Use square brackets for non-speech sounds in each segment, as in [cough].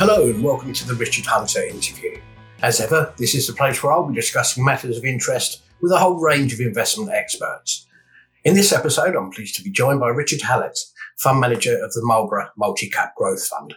Hello and welcome to the Richard Hunter interview. As ever, this is the place where I'll be discussing matters of interest with a whole range of investment experts. In this episode, I'm pleased to be joined by Richard Hallett, Fund Manager of the Marlborough Multi Cap Growth Fund.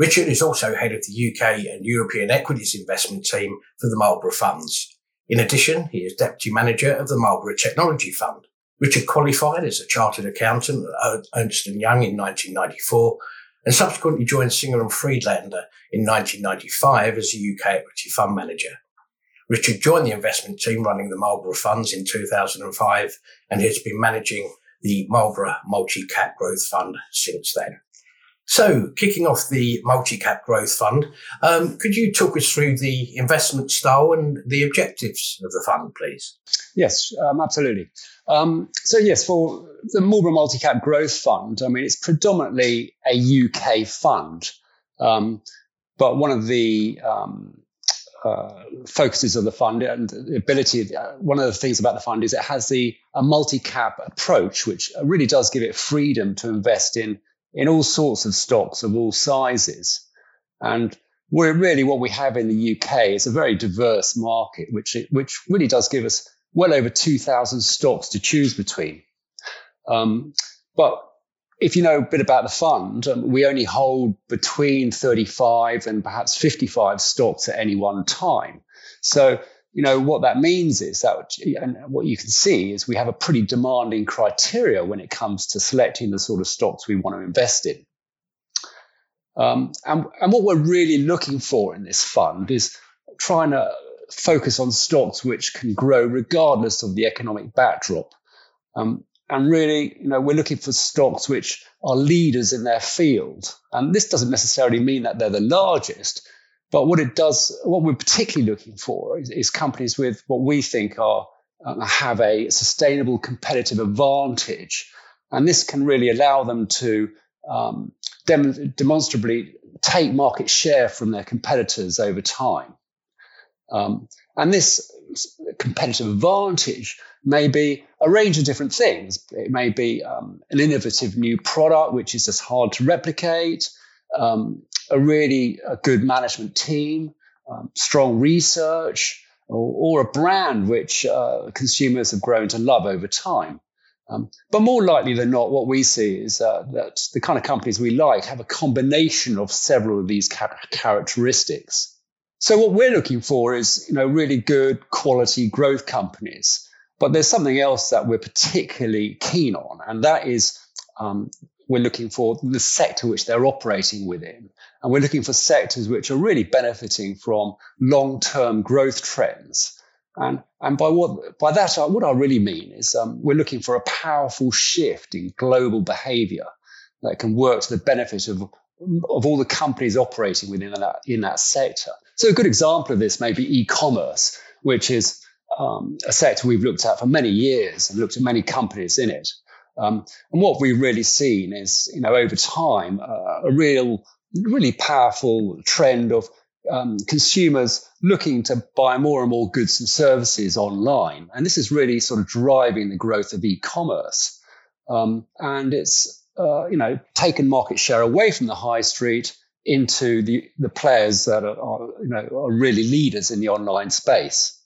Richard is also head of the UK and European equities investment team for the Marlborough Funds. In addition, he is Deputy Manager of the Marlborough Technology Fund. Richard qualified as a chartered accountant at Ernst & Young in 1994 and subsequently joined Singer and Friedlander in 1995 as a UK equity fund manager. Richard joined the investment team running the Marlborough funds in 2005 and has been managing the Marlborough Multi Cap Growth Fund since then. So, kicking off the Multi Cap Growth Fund, um, could you talk us through the investment style and the objectives of the fund, please? Yes, um, absolutely. Um, so yes, for the Marlborough Multi-Cap Growth Fund, I mean, it's predominantly a UK fund, um, but one of the um, uh, focuses of the fund and the ability, uh, one of the things about the fund is it has the a multi-cap approach, which really does give it freedom to invest in in all sorts of stocks of all sizes, and we're really what we have in the UK is a very diverse market, which which really does give us well over 2,000 stocks to choose between. Um, but if you know a bit about the fund, um, we only hold between 35 and perhaps 55 stocks at any one time. So, you know, what that means is that, and what you can see is we have a pretty demanding criteria when it comes to selecting the sort of stocks we want to invest in. Um, and, and what we're really looking for in this fund is trying to focus on stocks which can grow regardless of the economic backdrop. Um, and really, you know, we're looking for stocks which are leaders in their field. And this doesn't necessarily mean that they're the largest, but what it does, what we're particularly looking for is, is companies with what we think are uh, have a sustainable competitive advantage. And this can really allow them to um, dem- demonstrably take market share from their competitors over time. Um, and this competitive advantage may be a range of different things. It may be um, an innovative new product, which is just hard to replicate, um, a really a good management team, um, strong research, or, or, a brand which uh, consumers have grown to love over time. Um, but more likely than not, what we see is uh, that the kind of companies we like have a combination of several of these characteristics. So what we're looking for is, you know, really good quality growth companies. But there's something else that we're particularly keen on, and that is um, we're looking for the sector which they're operating within. And we're looking for sectors which are really benefiting from long-term growth trends. And, and by what by that what I really mean is um, we're looking for a powerful shift in global behavior that can work to the benefit of of all the companies operating within that in that sector. So a good example of this may be e-commerce, which is um, a sector we've looked at for many years and looked at many companies in it. Um, and what we've really seen is, you know, over time, uh, a real, really powerful trend of um, consumers looking to buy more and more goods and services online. And this is really sort of driving the growth of e-commerce. Um, and it's uh, you know, taken market share away from the high street into the, the players that are, are, you know, are really leaders in the online space.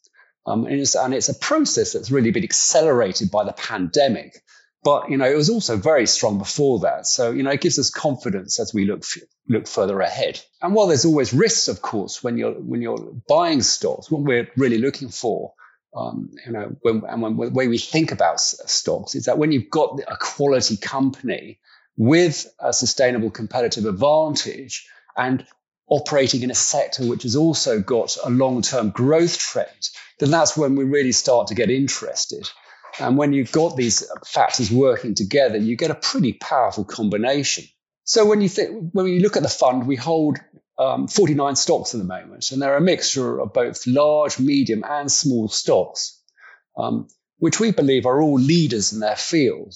Um, and, it's, and it's a process that's really been accelerated by the pandemic. But, you know, it was also very strong before that. So, you know, it gives us confidence as we look, look further ahead. And while there's always risks, of course, when you're, when you're buying stocks, what we're really looking for um, you know, when, and when, the way we think about stocks is that when you've got a quality company with a sustainable competitive advantage and operating in a sector which has also got a long-term growth trend, then that's when we really start to get interested. And when you've got these factors working together, you get a pretty powerful combination. So when you think, when you look at the fund, we hold um, 49 stocks at the moment, and they're a mixture of both large, medium, and small stocks, um, which we believe are all leaders in their field.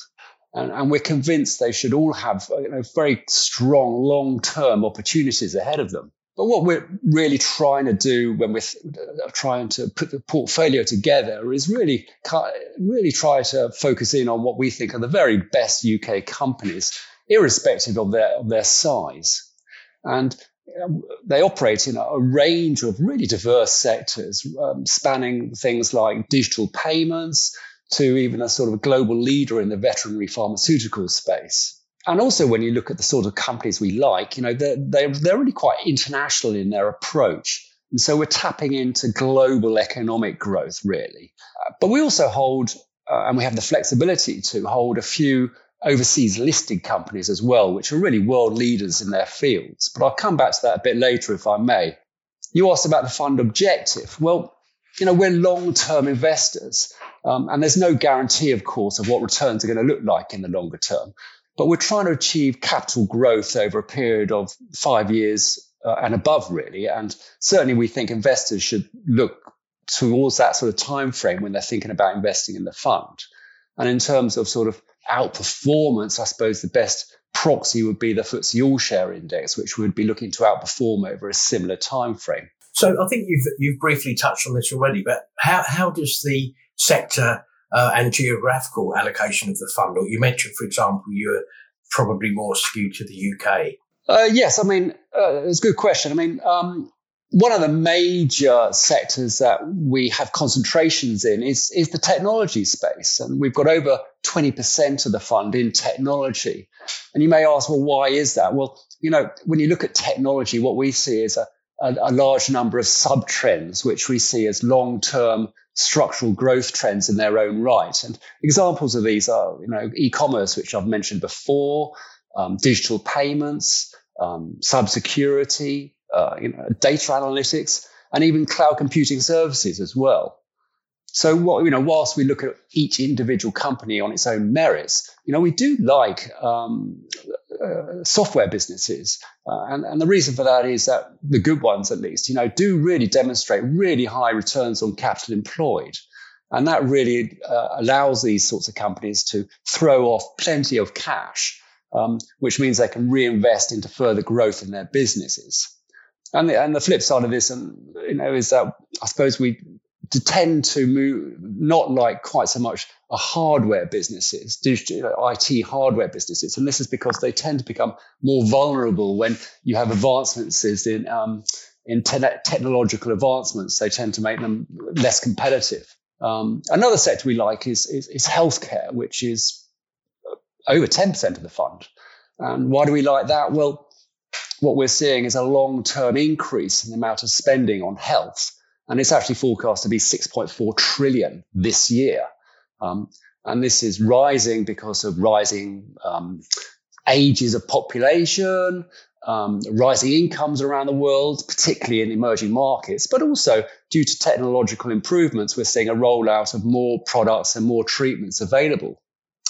And, and we're convinced they should all have you know, very strong long term opportunities ahead of them. But what we're really trying to do when we're trying to put the portfolio together is really, really try to focus in on what we think are the very best UK companies, irrespective of their, of their size. And they operate in a range of really diverse sectors, um, spanning things like digital payments to even a sort of a global leader in the veterinary pharmaceutical space. And also, when you look at the sort of companies we like, you know, they're, they're, they're really quite international in their approach. And so we're tapping into global economic growth, really. Uh, but we also hold, uh, and we have the flexibility to hold a few overseas listed companies as well, which are really world leaders in their fields. But I'll come back to that a bit later if I may. You asked about the fund objective. Well, you know, we're long term investors, um, and there's no guarantee, of course, of what returns are going to look like in the longer term. But we're trying to achieve capital growth over a period of five years uh, and above, really. And certainly, we think investors should look towards that sort of time frame when they're thinking about investing in the fund. And in terms of sort of outperformance, I suppose the best proxy would be the FTSE All Share Index, which would be looking to outperform over a similar time frame. So I think you've you've briefly touched on this already, but how how does the sector uh, and geographical allocation of the fund, or you mentioned, for example, you're probably more skewed to the UK. Uh, yes, I mean uh, it's a good question. I mean, um, one of the major sectors that we have concentrations in is, is the technology space. And we've got over 20% of the fund in technology. And you may ask, well, why is that? Well, you know, when you look at technology, what we see is a, a, a large number of sub trends, which we see as long term structural growth trends in their own right. And examples of these are, you know, e-commerce, which I've mentioned before, um, digital payments, um, cybersecurity, uh, you know, data analytics, and even cloud computing services as well. So, what you know, whilst we look at each individual company on its own merits, you know, we do like um, uh, software businesses, uh, and, and the reason for that is that the good ones, at least, you know, do really demonstrate really high returns on capital employed. And that really uh, allows these sorts of companies to throw off plenty of cash, um, which means they can reinvest into further growth in their businesses. And the, and the flip side of this, and you know, is that I suppose we tend to move not like quite so much a hardware businesses, digital, IT hardware businesses, and this is because they tend to become more vulnerable when you have advancements in um, in te- technological advancements. They tend to make them less competitive. Um, another sector we like is, is, is healthcare, which is over ten percent of the fund. And why do we like that? Well, what we're seeing is a long term increase in the amount of spending on health. And it's actually forecast to be 6.4 trillion this year. Um, and this is rising because of rising um, ages of population, um, rising incomes around the world, particularly in emerging markets, but also due to technological improvements, we're seeing a rollout of more products and more treatments available.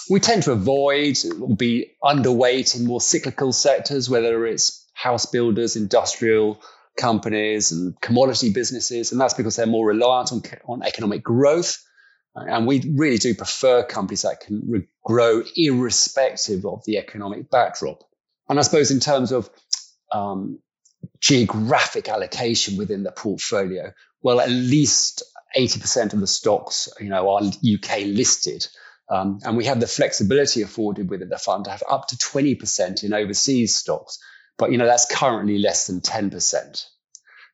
We tend to avoid or be underweight in more cyclical sectors, whether it's house builders, industrial companies, and commodity businesses. And that's because they're more reliant on, on economic growth. And we really do prefer companies that can re- grow irrespective of the economic backdrop. And I suppose in terms of um, geographic allocation within the portfolio, well, at least 80% of the stocks, you know, are UK listed. Um, and we have the flexibility afforded within the fund to have up to 20% in overseas stocks. But you know that's currently less than 10%.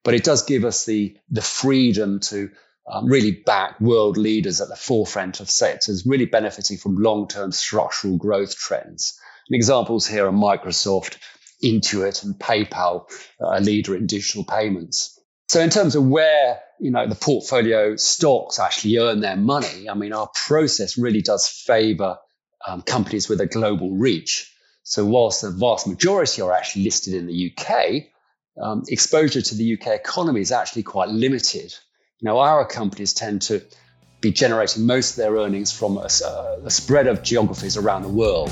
But it does give us the the freedom to um, really back world leaders at the forefront of sectors, really benefiting from long-term structural growth trends. And examples here are Microsoft, Intuit, and PayPal, a leader in digital payments. So in terms of where you know the portfolio stocks actually earn their money, I mean our process really does favour um, companies with a global reach. So whilst the vast majority are actually listed in the UK, um, exposure to the UK economy is actually quite limited. Now, our companies tend to be generating most of their earnings from a, a spread of geographies around the world.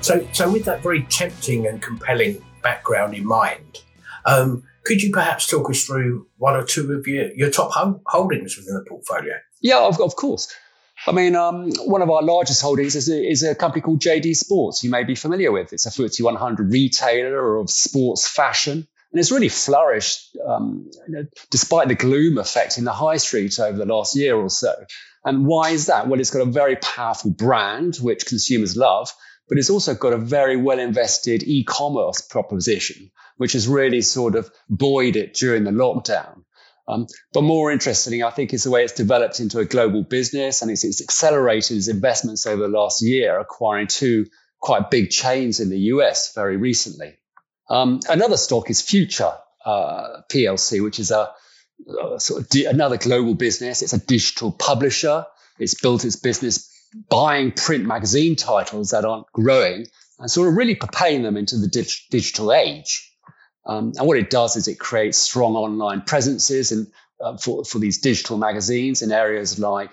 So, so with that very tempting and compelling background in mind, um, could you perhaps talk us through one or two of your, your top holdings within the portfolio? Yeah, of, of course. I mean, um, one of our largest holdings is a, is a, company called JD Sports. You may be familiar with. It's a FTSE 100 retailer of sports fashion, and it's really flourished um, you know, despite the gloom effect in the high street over the last year or so. And why is that? Well, it's got a very powerful brand which consumers love, but it's also got a very well invested e-commerce proposition, which has really sort of buoyed it during the lockdown. Um, but more interestingly, I think is the way it's developed into a global business and it's, it's accelerated its investments over the last year, acquiring two quite big chains in the US very recently. Um, another stock is Future uh, PLC, which is a, a sort of di- another global business. It's a digital publisher. It's built its business buying print magazine titles that aren't growing and sort of really propelling them into the dig- digital age. Um, and what it does is it creates strong online presences in, uh, for, for these digital magazines in areas like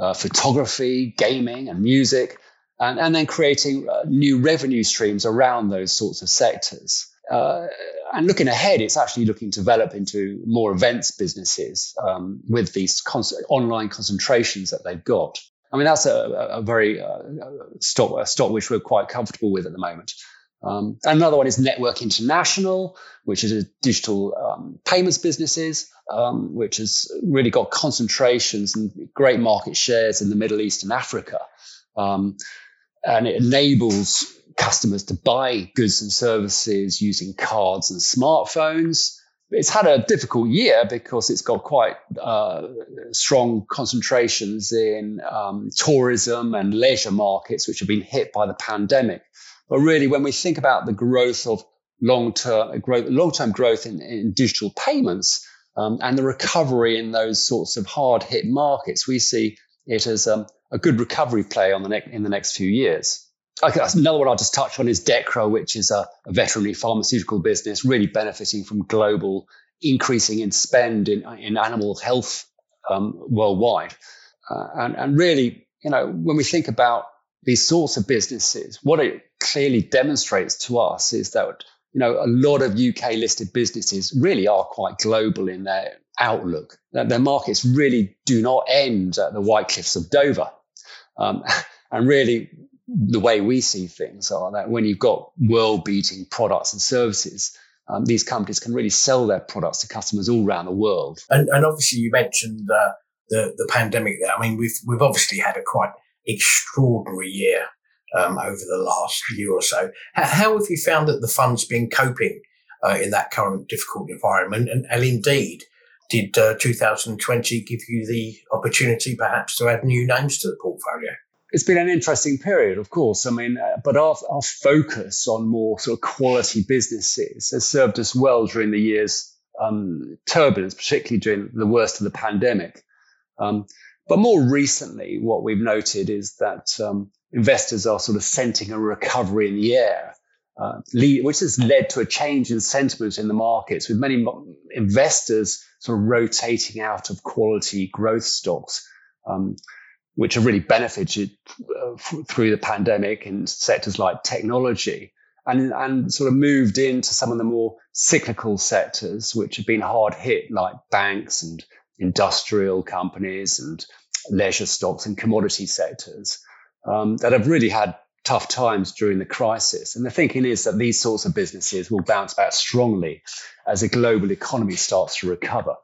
uh, photography, gaming, and music, and, and then creating uh, new revenue streams around those sorts of sectors. Uh, and looking ahead, it's actually looking to develop into more events businesses um, with these con- online concentrations that they've got. I mean, that's a, a very uh, stock, a stock which we're quite comfortable with at the moment. Um, another one is Network International, which is a digital um, payments businesses, um, which has really got concentrations and great market shares in the Middle East and Africa. Um, and it enables customers to buy goods and services using cards and smartphones. It's had a difficult year because it's got quite uh, strong concentrations in um, tourism and leisure markets, which have been hit by the pandemic. But really, when we think about the growth of long-term growth, long-term growth in, in digital payments um, and the recovery in those sorts of hard-hit markets, we see it as um, a good recovery play on the ne- in the next few years. Okay, another one I'll just touch on is Dechra, which is a, a veterinary pharmaceutical business, really benefiting from global increasing in spend in, in animal health um, worldwide. Uh, and, and really, you know, when we think about these sorts of businesses, what it clearly demonstrates to us is that you know a lot of UK listed businesses really are quite global in their outlook. Their markets really do not end at the White Cliffs of Dover, um, [laughs] and really the way we see things are that when you've got world-beating products and services. Um, these companies can really sell their products to customers all around the world. And, and obviously, you mentioned uh, the the pandemic. There, I mean, we've we've obviously had a quite extraordinary year um, over the last year or so. How, have you found that the fund's been coping uh, in that current difficult environment? And, and indeed, did uh, 2020 give you the opportunity perhaps to add new names to the portfolio? It's been an interesting period, of course. I mean, uh, but our, our focus on more sort of quality businesses has served us well during the year's um, turbulence, particularly during the worst of the pandemic. Um, but more recently, what we've noted is that um, investors are sort of scenting a recovery in the air, uh, which has led to a change in sentiment in the markets, with many investors sort of rotating out of quality growth stocks, um, which have really benefited uh, through the pandemic in sectors like technology. And, and sort of moved into some of the more cyclical sectors, which have been hard hit, like banks and industrial companies and leisure stocks and commodity sectors um, that have really had tough times during the crisis. And the thinking is that these sorts of businesses will bounce back strongly as the global economy starts to recover.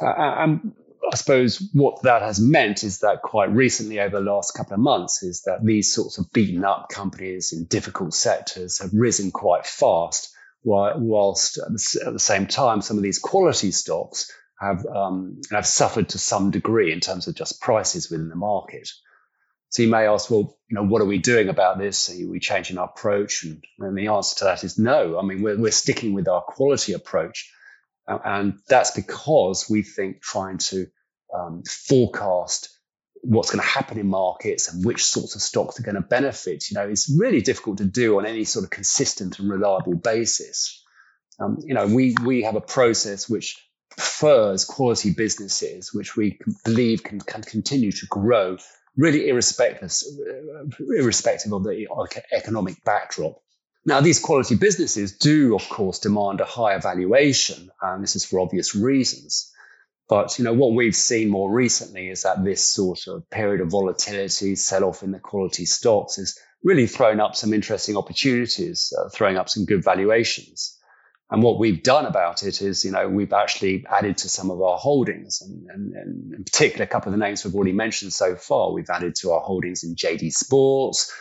Uh, and I suppose what that has meant is that quite recently, over the last couple of months, is that these sorts of beaten up companies in difficult sectors have risen quite fast, whilst at the same time, some of these quality stocks have um, have suffered to some degree in terms of just prices within the market. So you may ask, well, you know, what are we doing about this? Are we changing our approach? And, and the answer to that is no. I mean, we're, we're sticking with our quality approach. And that's because we think trying to um, forecast what's going to happen in markets and which sorts of stocks are going to benefit, you know, is really difficult to do on any sort of consistent and reliable basis. Um, you know, we, we have a process which prefers quality businesses, which we believe can, can continue to grow, really irrespective, irrespective of the economic backdrop. Now, these quality businesses do, of course, demand a higher valuation, and this is for obvious reasons. But you know what we've seen more recently is that this sort of period of volatility, sell-off in the quality stocks, is really thrown up some interesting opportunities, uh, throwing up some good valuations. And what we've done about it is, you know, we've actually added to some of our holdings, and, and, and, in particular, a couple of the names we've already mentioned so far. We've added to our holdings in JD Sports,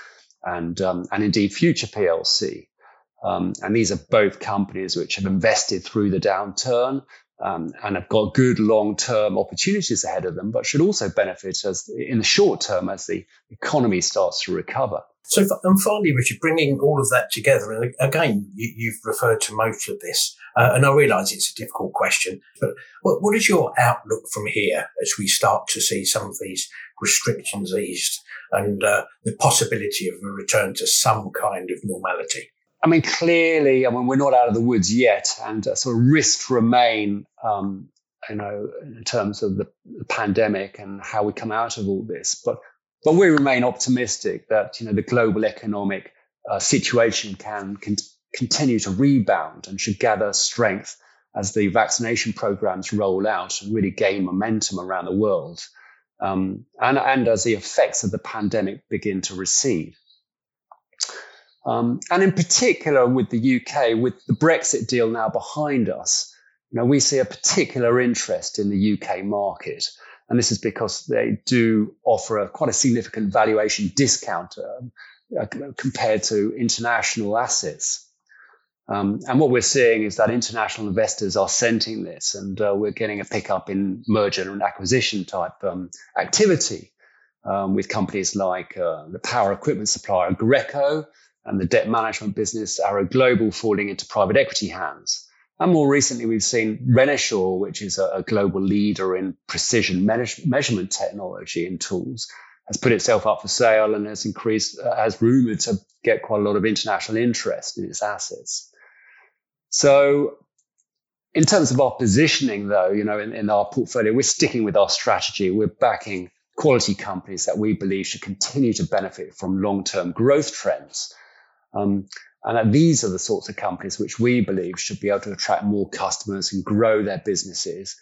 and, um, and indeed Future PLC. Um, and these are both companies which have invested through the downturn um, and have got good long-term opportunities ahead of them, but should also benefit as in the short term as the economy starts to recover. So, and finally, Richard, bringing all of that together, and again, you, have referred to most of this, uh, and I realise it's a difficult question, but what, what is your outlook from here as we start to see some of these restrictions eased and uh, the possibility of a return to some kind of normality? I mean, clearly, I mean, we're not out of the woods yet, and uh, sort of risks remain, um, you know, in terms of the, the, pandemic and how we come out of all this. But but we remain optimistic that you know the global economic uh, situation can, can continue to rebound and should gather strength as the vaccination programs roll out and really gain momentum around the world, um, and and as the effects of the pandemic begin to recede. Um, and in particular with the UK, with the Brexit deal now behind us, you know, we see a particular interest in the UK market. And this is because they do offer a quite a significant valuation discount um, uh, compared to international assets. Um, and what we're seeing is that international investors are scenting this, and uh, we're getting a pickup in merger and acquisition type um, activity um, with companies like uh, the power equipment supplier Aggreko and the debt management business Arrow Global falling into private equity hands. And more recently, we've seen Renishaw, which is a, a global leader in precision measurement technology and tools, has put itself up for sale and has increased, uh, has rumored to get quite a lot of international interest in its assets. So, in terms of our positioning, though, you know, in, in our portfolio, we're sticking with our strategy. We're backing quality companies that we believe should continue to benefit from long-term growth trends um, and that these are the sorts of companies which we believe should be able to attract more customers and grow their businesses,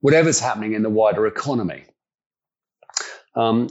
whatever's happening in the wider economy. Um,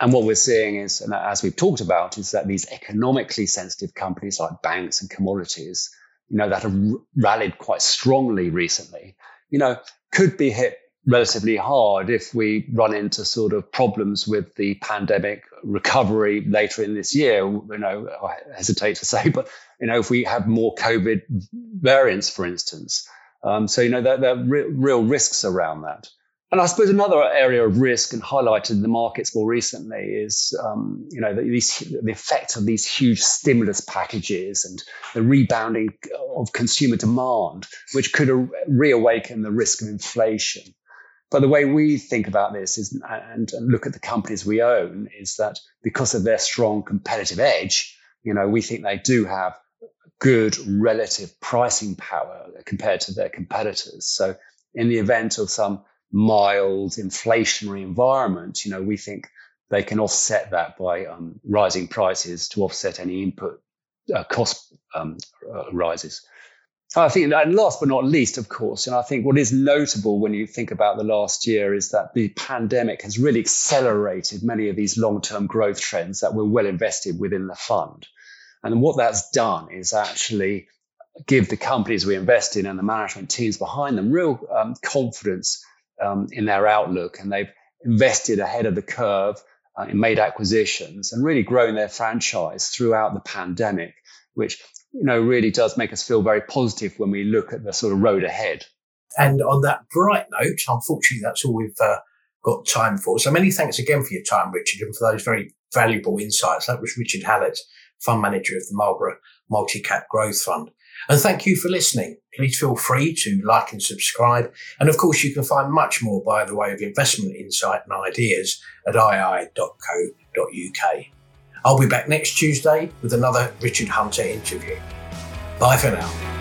and what we're seeing is, and as we've talked about, is that these economically sensitive companies like banks and commodities, you know, that have rallied quite strongly recently, you know, could be hit relatively hard if we run into sort of problems with the pandemic recovery later in this year. You know, I hesitate to [laughs] say, but you know, if we have more COVID variants, for instance, um, so you know, there, there are re- real risks around that. And I suppose another area of risk and highlighted in the markets more recently is, um, you know, the, these, the effect of these huge stimulus packages and the rebounding of consumer demand, which could reawaken the risk of inflation. But the way we think about this is, and, and look at the companies we own, is that because of their strong competitive edge, you know, we think they do have good relative pricing power compared to their competitors. So in the event of some mild inflationary environment, you know, we think they can offset that by um, rising prices to offset any input uh, cost um, uh, rises. I think, and last but not least, of course, and I think what is notable when you think about the last year is that the pandemic has really accelerated many of these long term growth trends that were well invested within the fund. And what that's done is actually give the companies we invest in and the management teams behind them real um, confidence um, in their outlook. And they've invested ahead of the curve uh, and made acquisitions and really grown their franchise throughout the pandemic, which you know, really does make us feel very positive when we look at the sort of road ahead. And on that bright note, unfortunately, that's all we've uh, got time for. So many thanks again for your time, Richard, and for those very valuable insights. That was Richard Hallett, Fund Manager of the Marlborough Multi Cap Growth Fund. And thank you for listening. Please feel free to like and subscribe. And of course, you can find much more by the way of investment insight and ideas at ii.co.uk. I'll be back next Tuesday with another Richard Hunter interview. Bye for now.